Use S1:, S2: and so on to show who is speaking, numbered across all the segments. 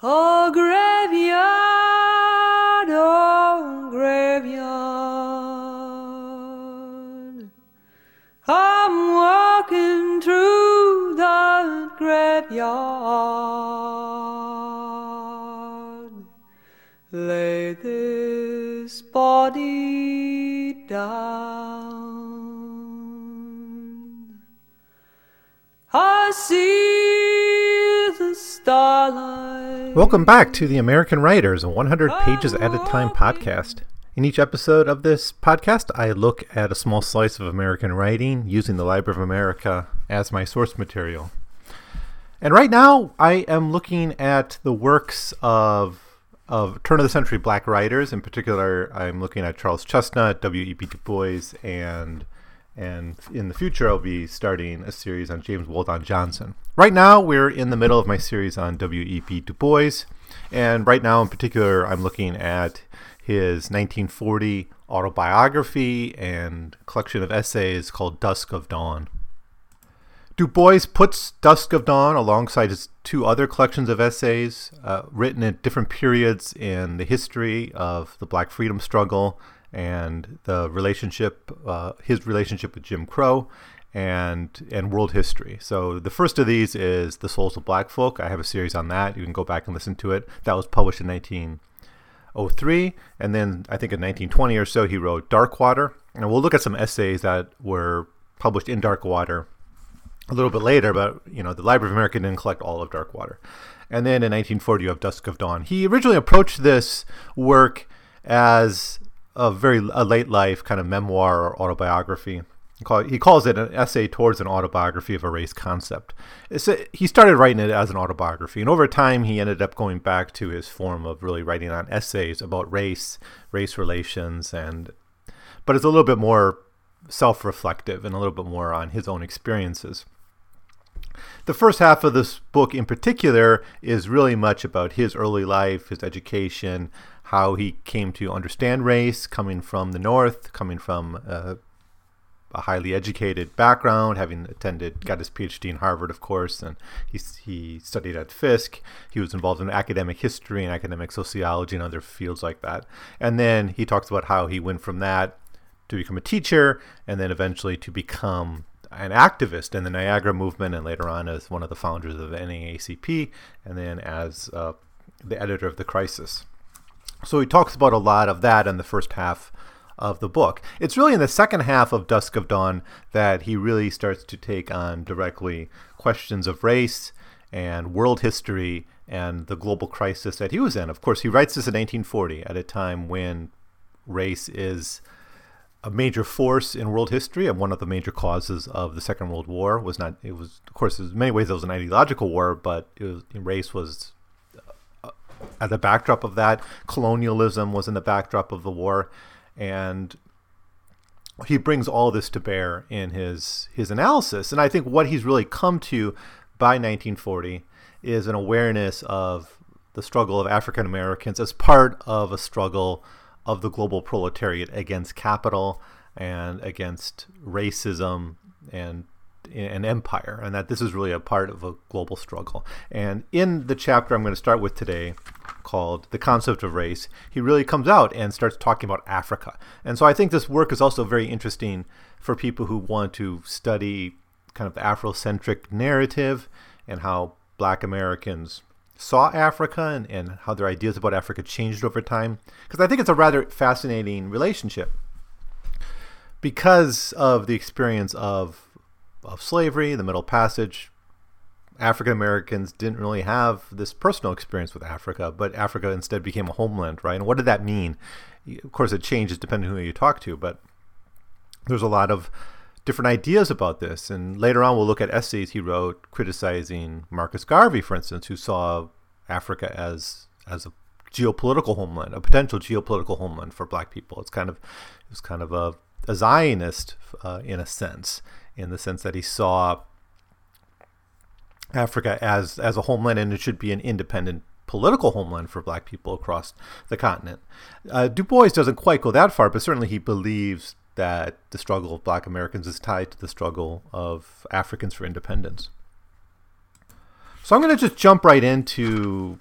S1: Oh, graveyard, oh, graveyard. I'm walking through the graveyard. Lay this body down. I see
S2: Welcome back to the American Writers, a 100 ah, pages at a time podcast. In each episode of this podcast, I look at a small slice of American writing using the Library of America as my source material. And right now, I am looking at the works of of turn of the century black writers. In particular, I'm looking at Charles Chesnutt, W.E.B. Du Bois, and and in the future, I'll be starting a series on James Weldon Johnson. Right now, we're in the middle of my series on W.E.B. Du Bois, and right now, in particular, I'm looking at his 1940 autobiography and collection of essays called Dusk of Dawn. Du Bois puts Dusk of Dawn alongside his two other collections of essays uh, written at different periods in the history of the black freedom struggle and the relationship, uh, his relationship with Jim Crow and and world history. So the first of these is The Souls of Black Folk. I have a series on that. You can go back and listen to it. That was published in 1903, and then I think in 1920 or so he wrote Darkwater. And we'll look at some essays that were published in Darkwater a little bit later, but you know the Library of America didn't collect all of Darkwater. And then in 1940 you have Dusk of Dawn. He originally approached this work as a very a late life kind of memoir or autobiography. He calls it an essay towards an autobiography of a race concept. A, he started writing it as an autobiography, and over time he ended up going back to his form of really writing on essays about race, race relations, and but it's a little bit more self-reflective and a little bit more on his own experiences. The first half of this book, in particular, is really much about his early life, his education, how he came to understand race, coming from the North, coming from uh, a highly educated background, having attended, got his PhD in Harvard, of course, and he, he studied at Fisk. He was involved in academic history and academic sociology and other fields like that. And then he talks about how he went from that to become a teacher and then eventually to become an activist in the Niagara movement and later on as one of the founders of NAACP and then as uh, the editor of The Crisis. So he talks about a lot of that in the first half of the book. It's really in the second half of Dusk of Dawn that he really starts to take on directly questions of race and world history and the global crisis that he was in. Of course, he writes this in 1940 at a time when race is a major force in world history and one of the major causes of the Second World War was not it was of course in many ways it was an ideological war but was race was uh, at the backdrop of that colonialism was in the backdrop of the war and he brings all this to bear in his his analysis and I think what he's really come to by 1940 is an awareness of the struggle of African Americans as part of a struggle of the global proletariat against capital and against racism and an empire, and that this is really a part of a global struggle. And in the chapter I'm going to start with today, called The Concept of Race, he really comes out and starts talking about Africa. And so I think this work is also very interesting for people who want to study kind of the Afrocentric narrative and how black Americans saw Africa and, and how their ideas about Africa changed over time. Because I think it's a rather fascinating relationship because of the experience of of slavery, the Middle Passage. African Americans didn't really have this personal experience with Africa, but Africa instead became a homeland, right? And what did that mean? Of course, it changes depending on who you talk to, but there's a lot of different ideas about this. And later on, we'll look at essays he wrote criticizing Marcus Garvey, for instance, who saw Africa as as a geopolitical homeland, a potential geopolitical homeland for Black people. It's kind of it was kind of a, a Zionist uh, in a sense, in the sense that he saw Africa as as a homeland and it should be an independent political homeland for black people across the continent. Uh, du Bois doesn't quite go that far, but certainly he believes that the struggle of black Americans is tied to the struggle of Africans for independence. So I'm going to just jump right into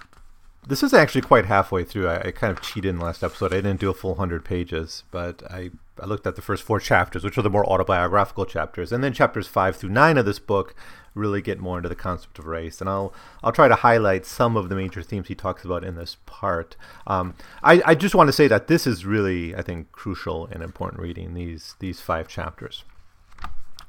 S2: this is actually quite halfway through. I, I, kind of cheated in the last episode. I didn't do a full 100 pages, but I, I looked at the first four chapters, which are the more autobiographical chapters. And then chapters five through nine of this book really get more into the concept of race. And I'll, I'll try to highlight some of the major themes he talks about in this part. Um, I, I just want to say that this is really, I think, crucial and important reading, these, these five chapters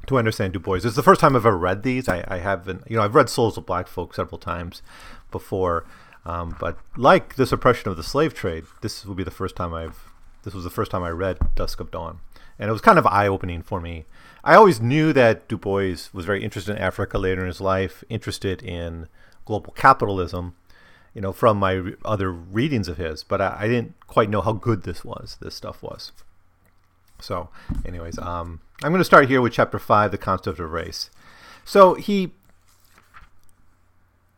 S2: to understand Du Bois. It's the first time I've ever read these. I, I haven't, you know, I've read Souls of Black Folk several times before, um, but like the suppression of the slave trade, this will be the first time I've. This was the first time I read Dusk of Dawn, and it was kind of eye opening for me. I always knew that Du Bois was very interested in Africa later in his life, interested in global capitalism, you know, from my other readings of his, but I, I didn't quite know how good this was. This stuff was. So, anyways, um, I'm going to start here with chapter five, the concept of race. So he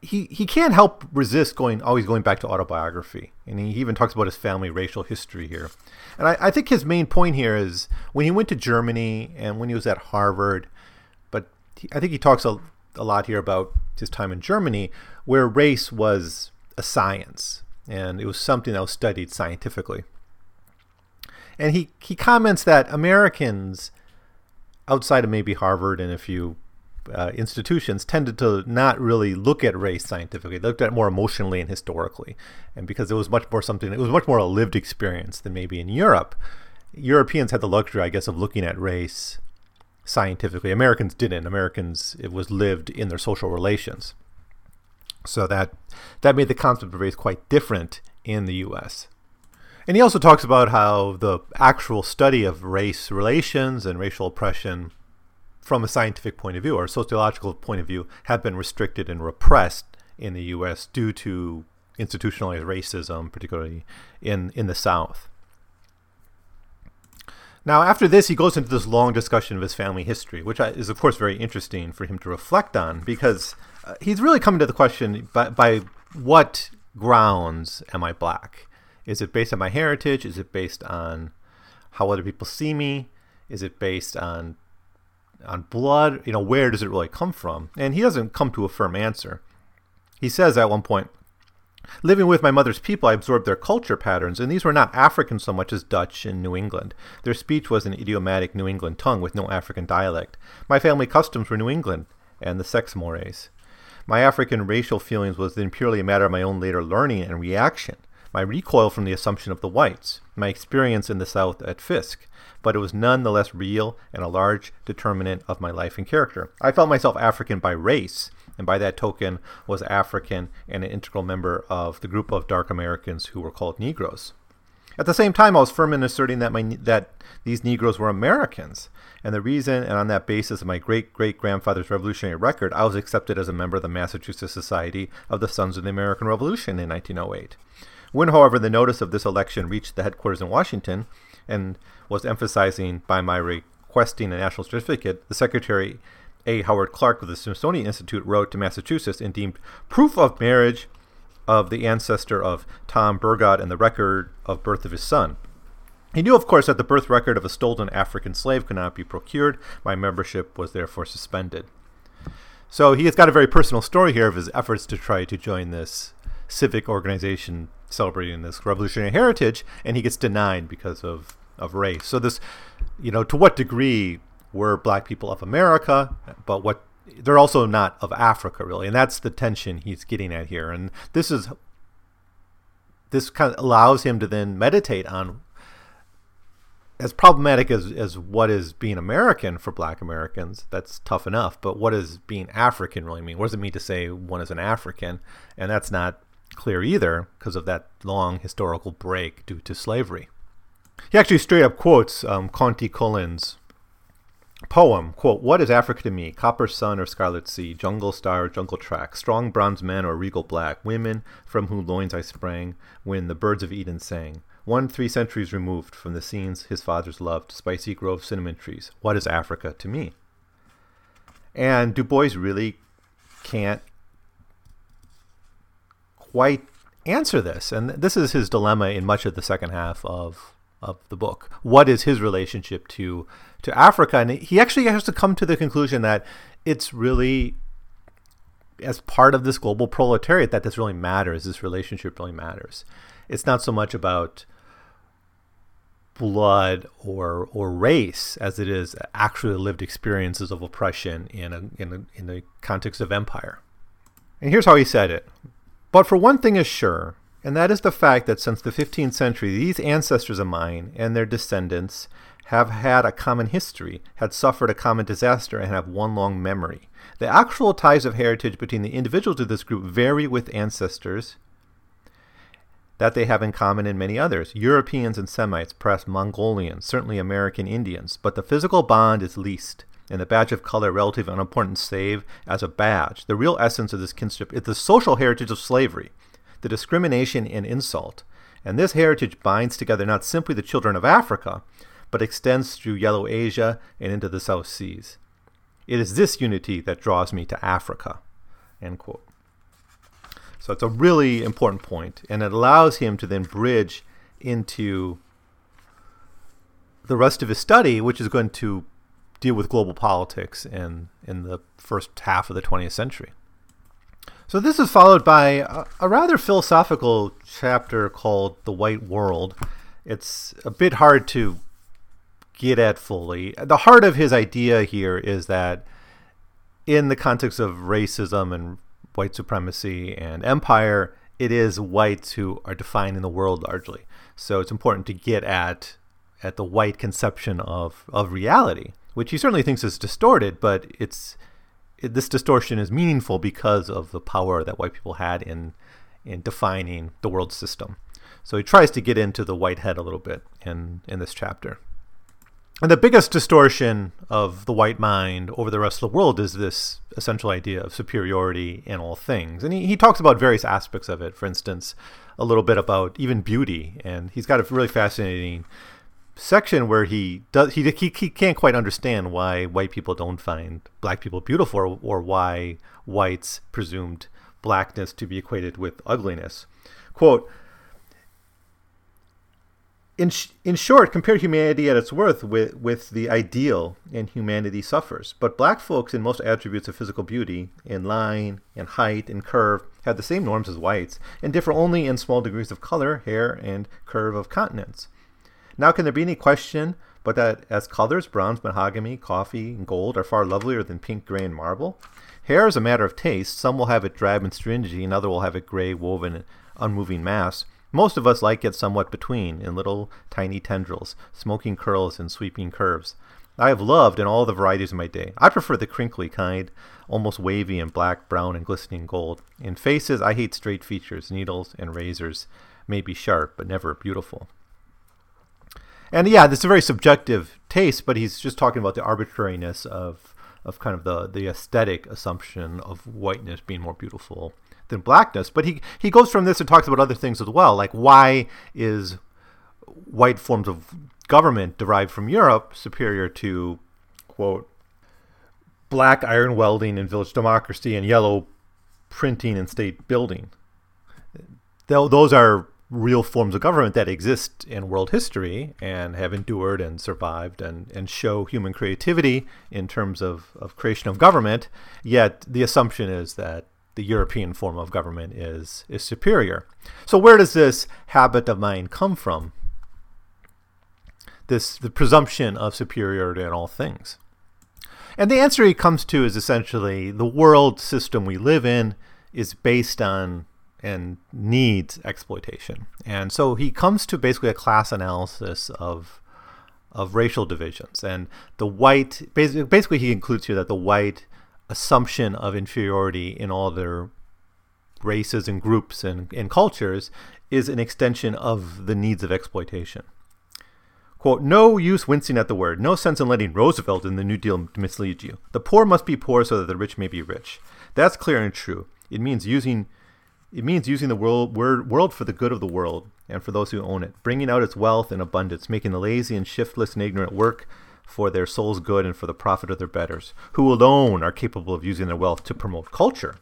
S2: he he can't help resist going always going back to autobiography, and he even talks about his family racial history here. And I, I think his main point here is when he went to Germany and when he was at Harvard, but he, I think he talks a, a lot here about his time in Germany, where race was a science and it was something that was studied scientifically. And he he comments that Americans outside of maybe Harvard and a few uh, institutions tended to not really look at race scientifically. They looked at it more emotionally and historically. And because it was much more something, it was much more a lived experience than maybe in Europe. Europeans had the luxury, I guess, of looking at race scientifically. Americans didn't. Americans, it was lived in their social relations. So that that made the concept of race quite different in the U.S. And he also talks about how the actual study of race relations and racial oppression from a scientific point of view or a sociological point of view have been restricted and repressed in the US due to institutionalized racism, particularly in, in the South. Now, after this, he goes into this long discussion of his family history, which is, of course, very interesting for him to reflect on because uh, he's really coming to the question by, by what grounds am I black? Is it based on my heritage? Is it based on how other people see me? Is it based on on blood? You know, where does it really come from? And he doesn't come to a firm answer. He says at one point, Living with my mother's people, I absorbed their culture patterns, and these were not African so much as Dutch in New England. Their speech was an idiomatic New England tongue with no African dialect. My family customs were New England and the sex mores. My African racial feelings was then purely a matter of my own later learning and reaction my recoil from the assumption of the whites, my experience in the South at Fisk, but it was none the less real and a large determinant of my life and character. I felt myself African by race, and by that token was African and an integral member of the group of dark Americans who were called Negroes. At the same time, I was firm in asserting that my that these Negroes were Americans, and the reason, and on that basis of my great great grandfather's revolutionary record, I was accepted as a member of the Massachusetts Society of the Sons of the American Revolution in 1908. When, however, the notice of this election reached the headquarters in Washington and was emphasizing by my requesting a national certificate, the Secretary A. Howard Clark of the Smithsonian Institute wrote to Massachusetts and deemed proof of marriage of the ancestor of Tom Burghardt and the record of birth of his son. He knew, of course, that the birth record of a stolen African slave could not be procured. My membership was therefore suspended. So he has got a very personal story here of his efforts to try to join this civic organization celebrating this revolutionary heritage, and he gets denied because of, of race. So this, you know, to what degree were black people of America, but what they're also not of Africa really, and that's the tension he's getting at here. And this is this kind of allows him to then meditate on as problematic as, as what is being American for black Americans, that's tough enough. But what does being African really mean? What does it mean to say one is an African? And that's not clear either because of that long historical break due to slavery. He actually straight up quotes um, Countee Cullen's poem, quote, What is Africa to me? Copper sun or scarlet sea, jungle star or jungle track, strong bronze men or regal black, women from whose loins I sprang when the birds of Eden sang. One three centuries removed from the scenes his fathers loved, spicy grove cinnamon trees. What is Africa to me? And Du Bois really can't quite answer this. And this is his dilemma in much of the second half of of the book. What is his relationship to to Africa? And he actually has to come to the conclusion that it's really as part of this global proletariat that this really matters. This relationship really matters. It's not so much about blood or or race as it is actually lived experiences of oppression in a in a in the context of empire. And here's how he said it. But for one thing is sure, and that is the fact that since the 15th century, these ancestors of mine and their descendants have had a common history, had suffered a common disaster, and have one long memory. The actual ties of heritage between the individuals of this group vary with ancestors that they have in common in many others Europeans and Semites, perhaps Mongolians, certainly American Indians, but the physical bond is least and the badge of color relatively unimportant save as a badge. The real essence of this kinship is the social heritage of slavery, the discrimination and insult. And this heritage binds together not simply the children of Africa, but extends through Yellow Asia and into the South Seas. It is this unity that draws me to Africa. End quote. So it's a really important point, and it allows him to then bridge into the rest of his study, which is going to deal with global politics in, in the first half of the 20th century. So this is followed by a, a, rather philosophical chapter called The White World. It's a bit hard to get at fully. The heart of his idea here is that in the context of racism and white supremacy and empire, it is whites who are defining the world largely. So it's important to get at at the white conception of, of reality which he certainly thinks is distorted, but it's it, this distortion is meaningful because of the power that white people had in in defining the world system. So he tries to get into the white head a little bit in in this chapter. And the biggest distortion of the white mind over the rest of the world is this essential idea of superiority in all things. And he, he talks about various aspects of it. For instance, a little bit about even beauty. And he's got a really fascinating section where he does he, he he can't quite understand why white people don't find black people beautiful or, or why whites presumed blackness to be equated with ugliness quote in, sh- in short, compare humanity at its worth with, with the ideal, and humanity suffers. But black folks, in most attributes of physical beauty, in line, in height, in curve, have the same norms as whites, and differ only in small degrees of color, hair, and curve of countenance. Now, can there be any question but that as colors, bronze, mahogany, coffee, and gold are far lovelier than pink, gray, and marble? Hair is a matter of taste. Some will have it drab and stringy, and will have it gray, woven, unmoving mass. Most of us like it somewhat between, in little tiny tendrils, smoking curls and sweeping curves. I have loved in all the varieties of my day. I prefer the crinkly kind, almost wavy in black, brown, and glistening gold. In faces, I hate straight features. Needles and razors may be sharp, but never beautiful. And yeah, this is a very subjective taste, but he's just talking about the arbitrariness of of kind of the the aesthetic assumption of whiteness being more beautiful than blackness. But he he goes from this and talks about other things as well, like why is white forms of government derived from Europe superior to quote black iron welding and village democracy and yellow printing and state building. Those are real forms of government that exist in world history and have endured and survived and, and show human creativity in terms of, of creation of government, yet the assumption is that the European form of government is, is superior. So where does this habit of mind come from? This the presumption of superiority in all things. And the answer he comes to is essentially the world system we live in is based on and needs exploitation. And so he comes to basically a class analysis of of racial divisions. And the white basically, basically he includes here that the white assumption of inferiority in all their races and groups and, and cultures is an extension of the needs of exploitation. Quote, no use wincing at the word, no sense in letting Roosevelt in the New Deal mislead you. The poor must be poor so that the rich may be rich. That's clear and true. It means using it means using the world, word, world for the good of the world and for those who own it, bringing out its wealth and abundance, making the lazy and shiftless and ignorant work for their soul's good and for the profit of their betters, who alone are capable of using their wealth to promote culture.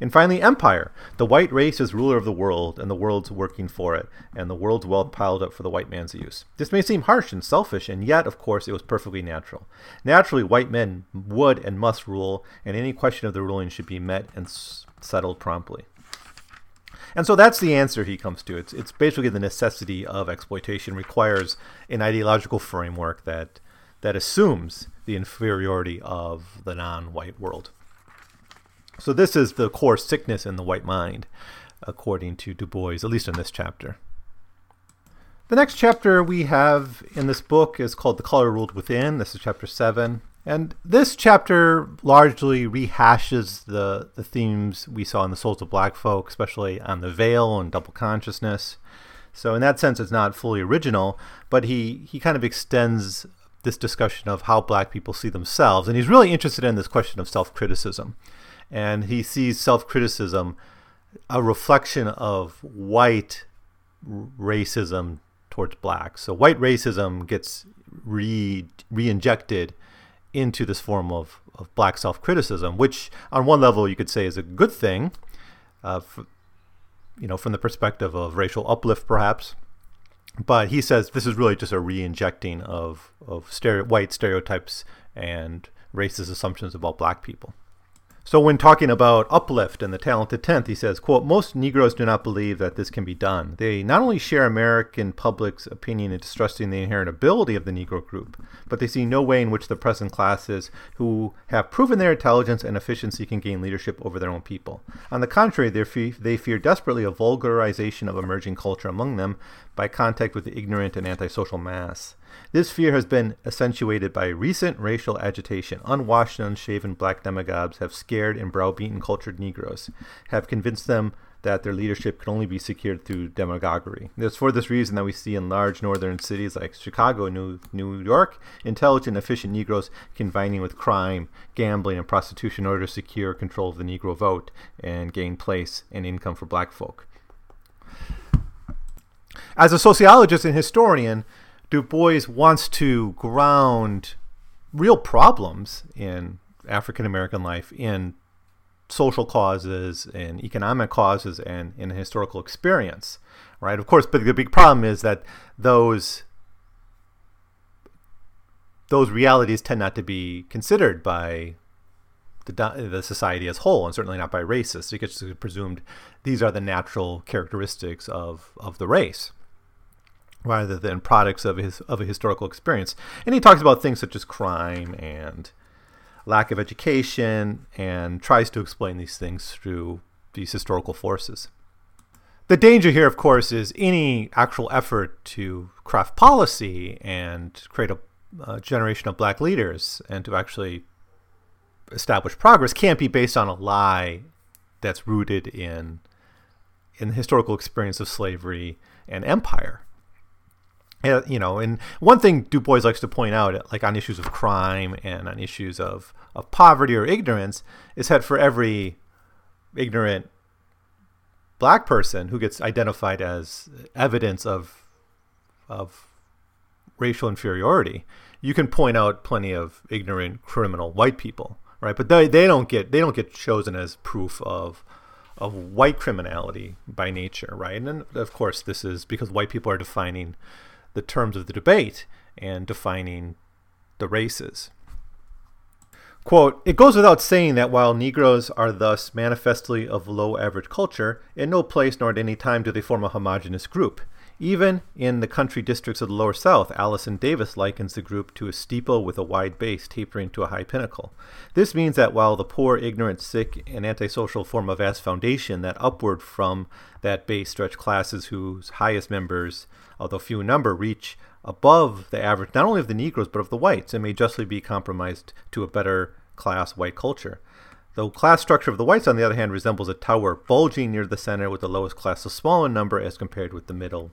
S2: And finally, empire. The white race is ruler of the world, and the world's working for it, and the world's wealth piled up for the white man's use. This may seem harsh and selfish, and yet, of course, it was perfectly natural. Naturally, white men would and must rule, and any question of the ruling should be met and settled promptly. And so that's the answer he comes to. It's, it's basically the necessity of exploitation requires an ideological framework that, that assumes the inferiority of the non white world. So this is the core sickness in the white mind, according to Du Bois, at least in this chapter. The next chapter we have in this book is called The Colored World Within. This is chapter 7. And this chapter largely rehashes the, the themes we saw in the Souls of Black Folk, especially on the veil and double consciousness. So in that sense, it's not fully original, but he, he kind of extends this discussion of how black people see themselves. And he's really interested in this question of self-criticism and he sees self-criticism a reflection of white racism towards blacks. So white racism gets re re-injected into this form of, of black self-criticism, which on one level you could say is a good thing, uh, you know, from the perspective of racial uplift, perhaps. But he says this is really just a re-injecting of of white stereotypes and racist assumptions about black people. So when talking about uplift and the talented tenth, he says, quote, most Negroes do not believe that this can be done. They not only share American public's opinion in distrusting the inherent ability of the Negro group, but they see no way in which the present classes who have proven their intelligence and efficiency can gain leadership over their own people. On the contrary, fe- they fear desperately a vulgarization of emerging culture among them by contact with the ignorant and antisocial mass. This fear has been accentuated by recent racial agitation. Unwashed and unshaven black demagogues have scared and browbeaten cultured Negroes, have convinced them that their leadership can only be secured through demagoguery. It's for this reason that we see in large northern cities like Chicago and New, New York intelligent, efficient Negroes combining with crime, gambling, and prostitution in order to secure control of the Negro vote and gain place and income for black folk. As a sociologist and historian, Du Bois wants to ground real problems in African American life in social causes and economic causes and in historical experience, right? Of course, but the big problem is that those those realities tend not to be considered by the, the society as whole, and certainly not by racists. It gets presumed these are the natural characteristics of, of the race rather than products of his of a historical experience. And he talks about things such as crime and lack of education and tries to explain these things through these historical forces. The danger here, of course, is any actual effort to craft policy and create a, a generation of black leaders and to actually establish progress can't be based on a lie that's rooted in in the historical experience of slavery and empire you know, and one thing Du Bois likes to point out, like on issues of crime and on issues of, of poverty or ignorance, is that for every ignorant black person who gets identified as evidence of of racial inferiority, you can point out plenty of ignorant criminal white people, right? But they, they don't get they don't get chosen as proof of of white criminality by nature, right? And of course, this is because white people are defining the terms of the debate and defining the races. Quote, it goes without saying that while Negroes are thus manifestly of low average culture, in no place nor at any time do they form a homogeneous group. Even in the country districts of the lower south, Allison Davis likens the group to a steeple with a wide base tapering to a high pinnacle. This means that while the poor, ignorant, sick, and antisocial form a vast foundation, that upward from that base stretch classes whose highest members although few in number, reach above the average not only of the Negroes but of the whites and may justly be compromised to a better class white culture. The class structure of the whites, on the other hand, resembles a tower bulging near the center with the lowest class a small in number as compared with the middle,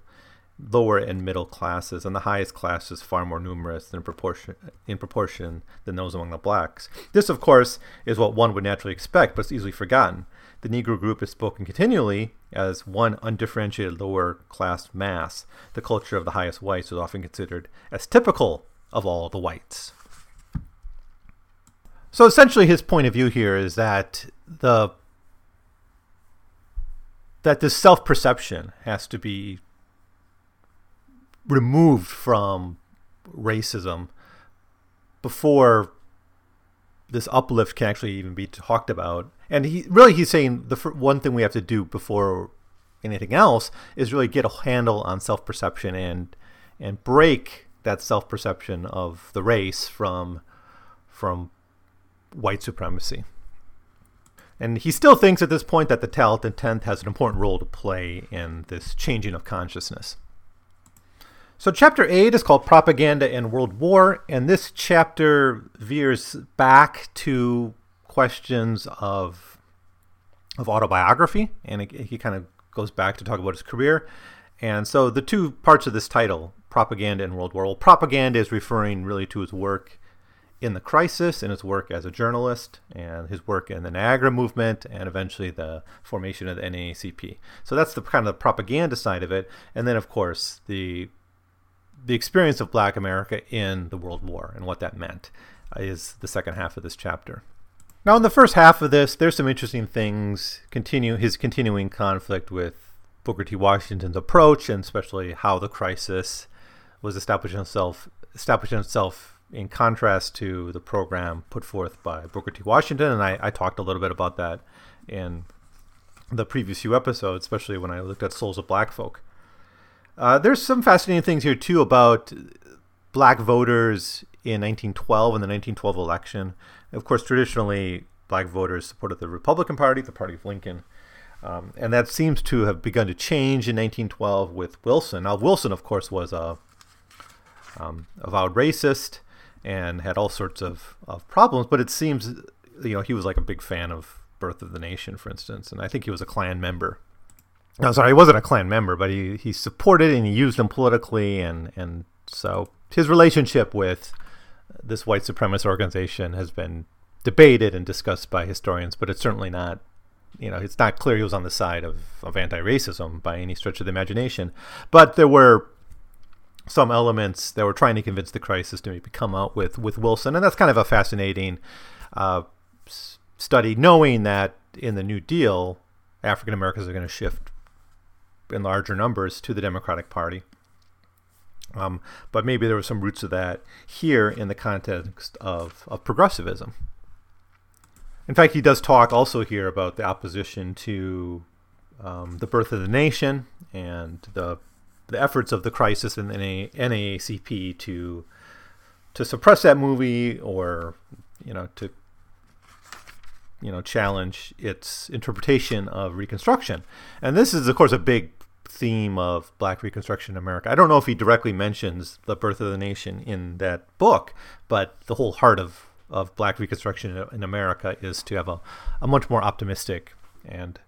S2: lower and middle classes, and the highest class is far more numerous than proportion, in proportion than those among the blacks. This, of course, is what one would naturally expect, but it's easily forgotten the Negro group is spoken continually as one undifferentiated lower class mass. The culture of the highest whites is often considered as typical of all the whites. So essentially, his point of view here is that the that this self perception has to be removed from racism before this uplift can actually even be talked about. And he really he's saying the one thing we have to do before anything else is really get a handle on self perception and and break that self perception of the race from from white supremacy. And he still thinks at this point that the Talented Tenth has an important role to play in this changing of consciousness. So, chapter 8 is called Propaganda and World War, and this chapter veers back to questions of, of autobiography, and he kind of goes back to talk about his career. And so, the two parts of this title, Propaganda and World War, well, propaganda is referring really to his work in the crisis, in his work as a journalist, and his work in the Niagara movement, and eventually the formation of the NAACP. So, that's the kind of the propaganda side of it. And then, of course, the the experience of black America in the World War and what that meant uh, is the second half of this chapter. Now, in the first half of this, there's some interesting things. Continue his continuing conflict with Booker T. Washington's approach, and especially how the crisis was establishing itself, establishing itself in contrast to the program put forth by Booker T. Washington. And I, I talked a little bit about that in the previous few episodes, especially when I looked at Souls of Black Folk. Uh, there's some fascinating things here too about black voters in 1912 in the 1912 election. Of course, traditionally, black voters supported the Republican Party, the party of Lincoln. Um, and that seems to have begun to change in 1912 with Wilson. Now, Wilson, of course, was a um, avowed racist and had all sorts of, of problems, but it seems, you know, he was like a big fan of Birth of the Nation, for instance, and I think he was a Klan member. No, sorry, he wasn't a Klan member, but he, he supported and he used them politically, and, and so his relationship with this white supremacist organization has been debated and discussed by historians, but it's certainly not, you know, it's not clear he was on the side of, of anti-racism by any stretch of the imagination. But there were some elements that were trying to convince the crisis to maybe come out with, with Wilson, and that's kind of a fascinating uh, study, knowing that in the New Deal, African Americans are going to shift in larger numbers to the Democratic Party. Um, but maybe there were some roots of that here in the context of, of progressivism. In fact, he does talk also here about the opposition to um, the birth of the nation and the the efforts of the crisis in the NAACP to to suppress that movie or you know to you know challenge its interpretation of Reconstruction. And this is, of course, a big theme of Black Reconstruction in America. I don't know if he directly mentions the birth of the nation in that book, but the whole heart of of Black Reconstruction in America is to have a, a much more optimistic and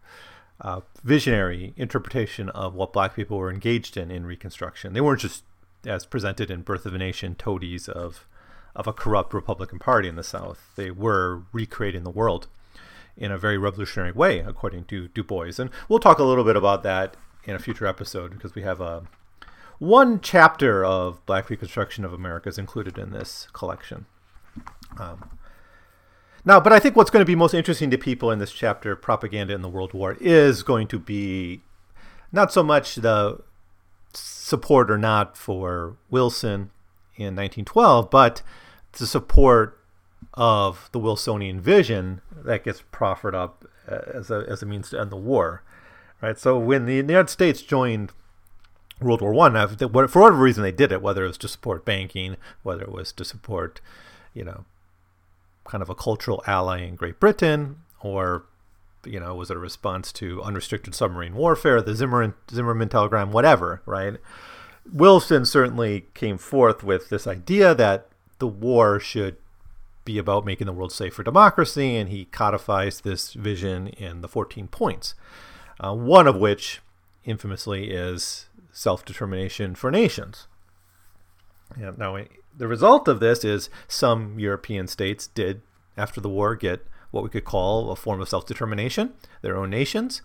S2: uh, visionary interpretation of what Black people were engaged in in Reconstruction. They weren't just as presented in Birth of a Nation toadies of of a corrupt Republican Party in the South. They were recreating the world in a very revolutionary way, according to Du Bois. And we'll talk a little bit about that in a future episode because we have a one chapter of Black Reconstruction of America is included in this collection. Um, now, but I think what's going to be most interesting to people in this chapter, propaganda in the World War, is going to be not so much the support or not for Wilson in 1912, but the support of the Wilsonian vision that gets proffered up as a, as a means to end the war right? So when the United States joined World War One, for whatever reason they did it, whether it was to support banking, whether it was to support, you know, kind of a cultural ally in Great Britain, or you know, was it a response to unrestricted submarine warfare, the Zimmerman, Zimmerman telegram, whatever, right? Wilson certainly came forth with this idea that the war should be about making the world safe for democracy, and he codifies this vision in the 14 points uh, one of which, infamously, is self determination for nations. And now, the result of this is some European states did, after the war, get what we could call a form of self determination, their own nations.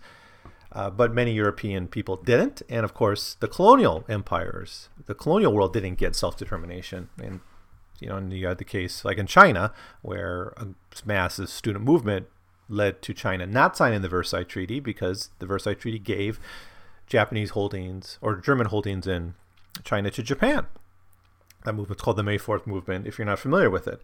S2: Uh, but many European people didn't. And of course, the colonial empires, the colonial world didn't get self determination. And, you know, you had the case like in China, where a massive student movement led to China not signing the Versailles Treaty because the Versailles Treaty gave Japanese holdings or German holdings in China to Japan. That movement's called the May 4th movement, if you're not familiar with it.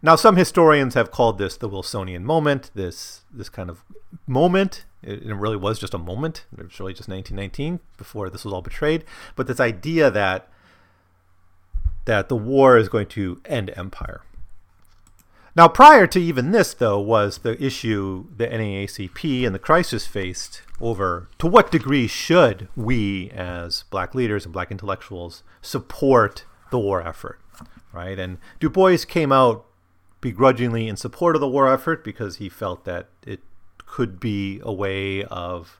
S2: Now, some historians have called this the Wilsonian moment, this, this kind of moment. It, it really was just a moment. It was really just 1919 before this was all betrayed. But this idea that, that the war is going to end empire. Now, prior to even this, though, was the issue the NAACP and the crisis faced over to what degree should we, as black leaders and black intellectuals, support the war effort, right? And Du Bois came out begrudgingly in support of the war effort because he felt that it could be a way of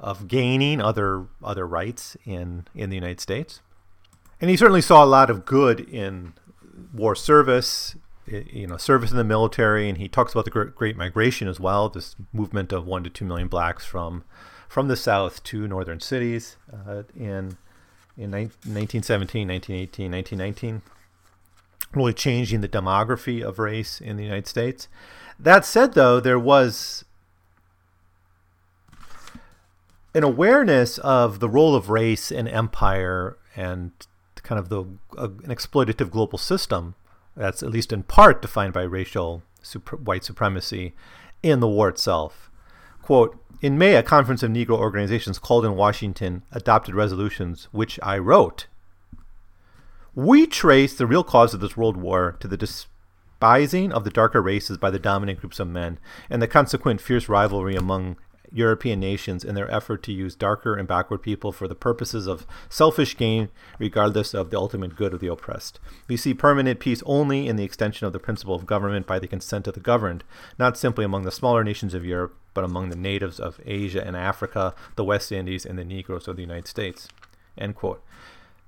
S2: of gaining other other rights in in the United States. And he certainly saw a lot of good in war service, you know, service in the military, and he talks about the Great Migration as well, this movement of one to two million blacks from from the South to northern cities uh, in in 1917, 1918, 1919, really changing the demography of race in the United States. That said, though, there was an awareness of the role of race in empire and kind of the uh, an exploitative global system that's at least in part defined by racial super, white supremacy in the war itself. Quote, in May, a conference of Negro organizations called in Washington adopted resolutions which I wrote. We trace the real cause of this world war to the despising of the darker races by the dominant groups of men and the consequent fierce rivalry among European nations in their effort to use darker and backward people for the purposes of selfish gain, regardless of the ultimate good of the oppressed. We see permanent peace only in the extension of the principle of government by the consent of the governed, not simply among the smaller nations of Europe, but among the natives of Asia and Africa, the West Indies, and the Negroes of the United States. End quote.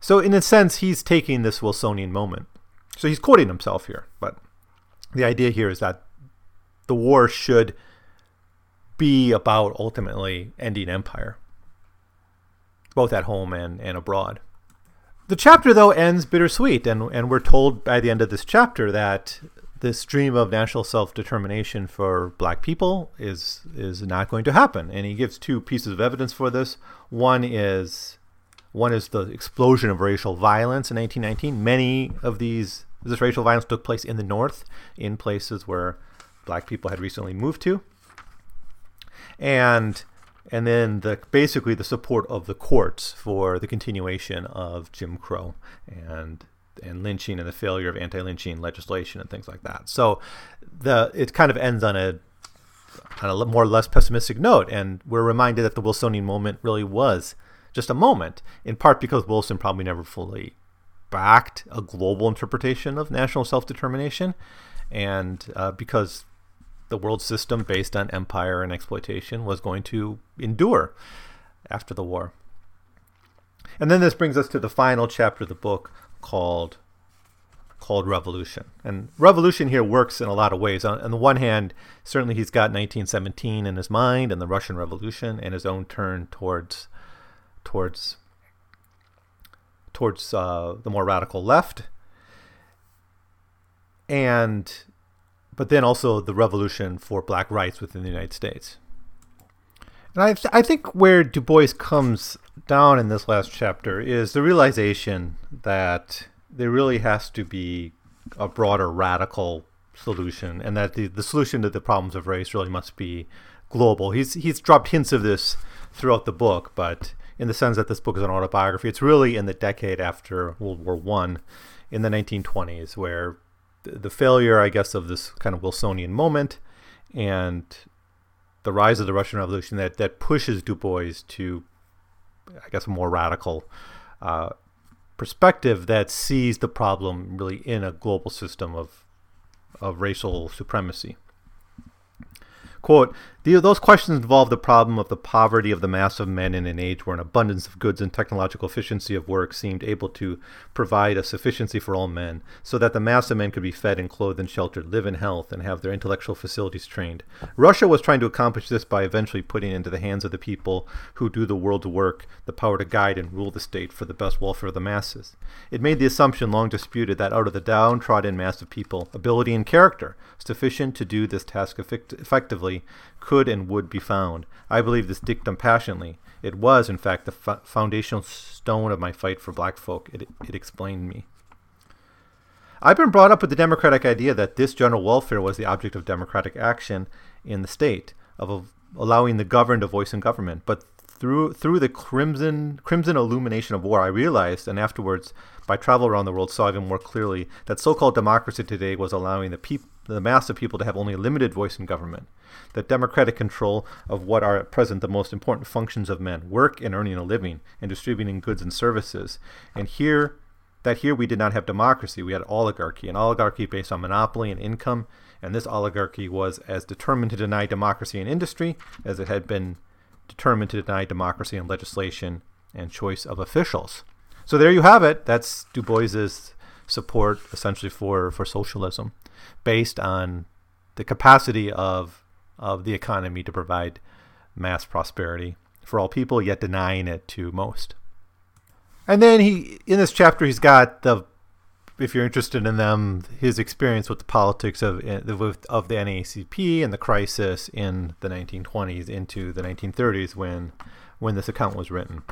S2: So, in a sense, he's taking this Wilsonian moment. So he's quoting himself here, but the idea here is that the war should be about ultimately ending empire, both at home and, and abroad. The chapter, though, ends bittersweet, and, and we're told by the end of this chapter that this dream of national self-determination for black people is is not going to happen. And he gives two pieces of evidence for this. One is one is the explosion of racial violence in 1919 many of these this racial violence took place in the north in places where black people had recently moved to and and then the basically the support of the courts for the continuation of Jim Crow and and lynching and the failure of anti-lynching legislation and things like that. So the it kind of ends on a on a more or less pessimistic note, and we're reminded that the Wilsonian moment really was just a moment, in part because Wilson probably never fully backed a global interpretation of national self-determination, and uh, because the world system based on empire and exploitation was going to endure after the war. And then this brings us to the final chapter of the book called called Revolution. And Revolution here works in a lot of ways. On, on, the one hand, certainly he's got 1917 in his mind and the Russian Revolution and his own turn towards towards towards uh, the more radical left. And but then also the revolution for black rights within the United States. And I, th- I think where Du Bois comes down in this last chapter is the realization that there really has to be a broader radical solution and that the, the solution to the problems of race really must be global. He's, he's dropped hints of this throughout the book, but in the sense that this book is an autobiography, it's really in the decade after World War One in the 1920s where the failure, I guess, of this kind of Wilsonian moment and the rise of the Russian Revolution that, that pushes Du Bois to, I guess, a more radical uh, perspective that sees the problem really in a global system of, of racial supremacy. Quote, those questions involve the problem of the poverty of the mass of men in an age where an abundance of goods and technological efficiency of work seemed able to provide a sufficiency for all men, so that the mass of men could be fed and clothed and sheltered, live in health, and have their intellectual facilities trained. Russia was trying to accomplish this by eventually putting into the hands of the people who do the world's work the power to guide and rule the state for the best welfare of the masses. It made the assumption long disputed that out of the downtrodden mass of people, ability and character sufficient to do this task effect- effectively could and would be found. I believe this dictum passionately. It was, in fact, the foundational stone of my fight for black folk, it, it explained me. I've been brought up with the democratic idea that this general welfare was the object of democratic action in the state, of allowing the governed a voice in government. But through through the crimson crimson illumination of war, I realized, and afterwards, by travel around the world, saw even more clearly that so-called democracy today was allowing the the mass of people to have only a limited voice in government. That democratic control of what are at present the most important functions of men: work and earning a living, and distributing goods and services. And here, that here we did not have democracy; we had oligarchy, an oligarchy based on monopoly and income. And this oligarchy was as determined to deny democracy in industry as it had been determined to deny democracy in legislation and choice of officials. So there you have it. That's Du Bois's support essentially for, for socialism based on the capacity of, of the economy to provide mass prosperity for all people, yet denying it to most. And then he, in this chapter, he's got the, if you're interested in them, his experience with the politics of eh, of the NAACP and the crisis in the 1920s into the 1930s when when this account was written.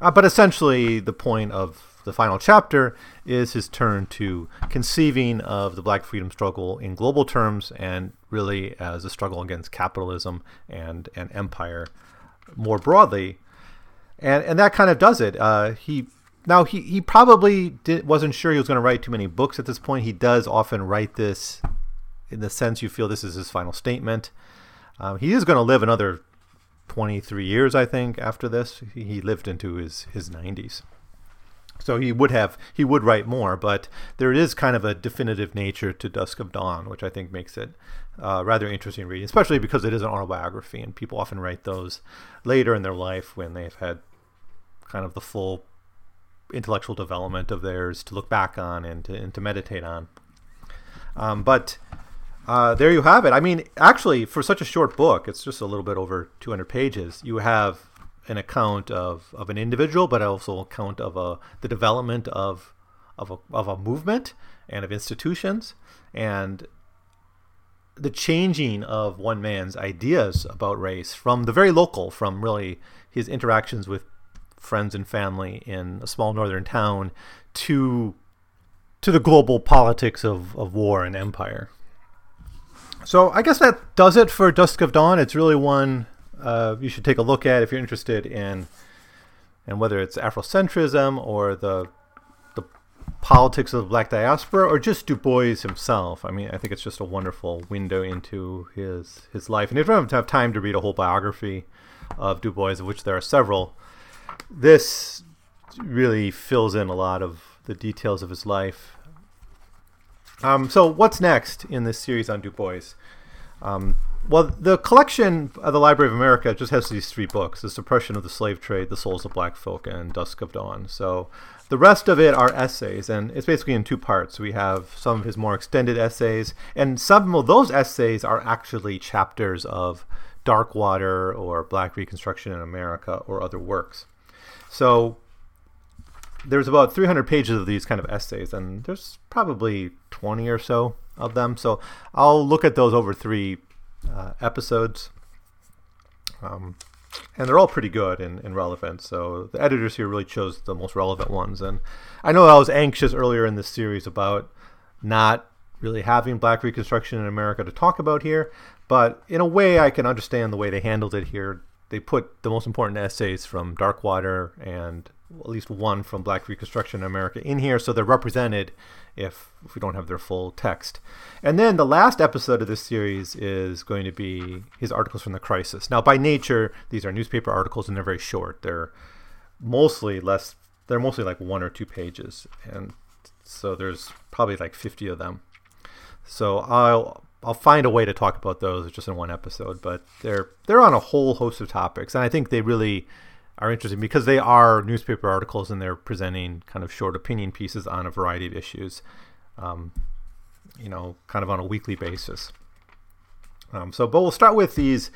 S2: Uh, but essentially, the point of the final chapter is his turn to conceiving of the black freedom struggle in global terms and really as a struggle against capitalism and, and empire more broadly. And, and that kind of does it. Uh, he now he, he probably did, wasn't sure he was going to write too many books at this point. He does often write this in the sense you feel this is his final statement. Um, he is going to live another 23 years, I think, after this. He lived into his, his 90s. So he would have he would write more, but there is kind of a definitive nature to Dusk of Dawn, which I think makes it uh, rather interesting reading, especially because it is an autobiography, and people often write those later in their life when they've had kind of the full intellectual development of theirs to look back on and to, and to meditate on. Um, but uh, there you have it. I mean, actually, for such a short book, it's just a little bit over 200 pages. You have an account of, of an individual, but also account of a the development of of a, of a movement and of institutions and the changing of one man's ideas about race from the very local, from really his interactions with friends and family in a small northern town to to the global politics of, of war and empire. So I guess that does it for Dusk of Dawn. It's really one uh, you should take a look at if you're interested in and whether it's Afrocentrism or the the politics of the black diaspora or just Du Bois himself. I mean, I think it's just a wonderful window into his his life. And if you don't have time to read a whole biography of Du Bois, of which there are several, this really fills in a lot of the details of his life. Um, so, what's next in this series on Du Bois? Um, well, the collection of the Library of America just has these three books The Suppression of the Slave Trade, The Souls of Black Folk, and Dusk of Dawn. So, the rest of it are essays, and it's basically in two parts. We have some of his more extended essays, and some of those essays are actually chapters of Darkwater or Black Reconstruction in America or other works. So there's about 300 pages of these kind of essays, and there's probably 20 or so of them. So I'll look at those over three uh, episodes. Um, and they're all pretty good and, and, relevant. So the editors here really chose the most relevant ones. And I know I was anxious earlier in this series about not really having Black Reconstruction in America to talk about here, but in a way I can understand the way they handled it here they put the most important essays from Darkwater and at least one from Black Reconstruction in America in here, so they're represented if, if we don't have their full text. And then the last episode of this series is going to be his articles from the crisis. Now, by nature, these are newspaper articles and they're very short. They're mostly less, they're mostly like one or two pages. And so there's probably like 50 of them. So I'll I'll find a way to talk about those just in one episode, but they're they're on a whole host of topics, and I think they really are interesting because they are newspaper articles and they're presenting kind of short opinion pieces on a variety of issues, um, you know, kind of on a weekly basis. Um, so, but we'll start with these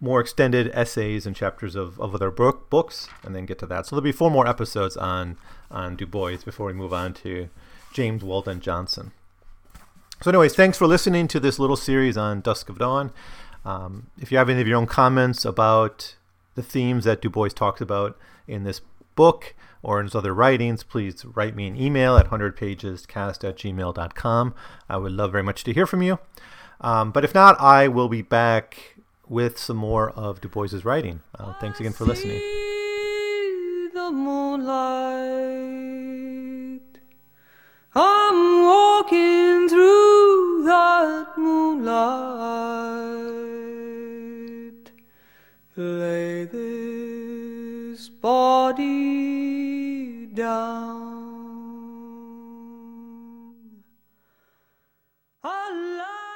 S2: more extended essays and chapters of, of other book books, and then get to that. So there'll be four more episodes on on Du Bois before we move on to James Weldon Johnson. So, anyways, thanks for listening to this little series on Dusk of Dawn. Um, if you have any of your own comments about the themes that Du Bois talks about in this book or in his other writings, please write me an email at 100pagescast at gmail.com. I would love very much to hear from you. Um, but if not, I will be back with some more of Du Bois's writing. Uh, thanks again for listening.
S1: The moonlight. I'm walking through that moonlight. Lay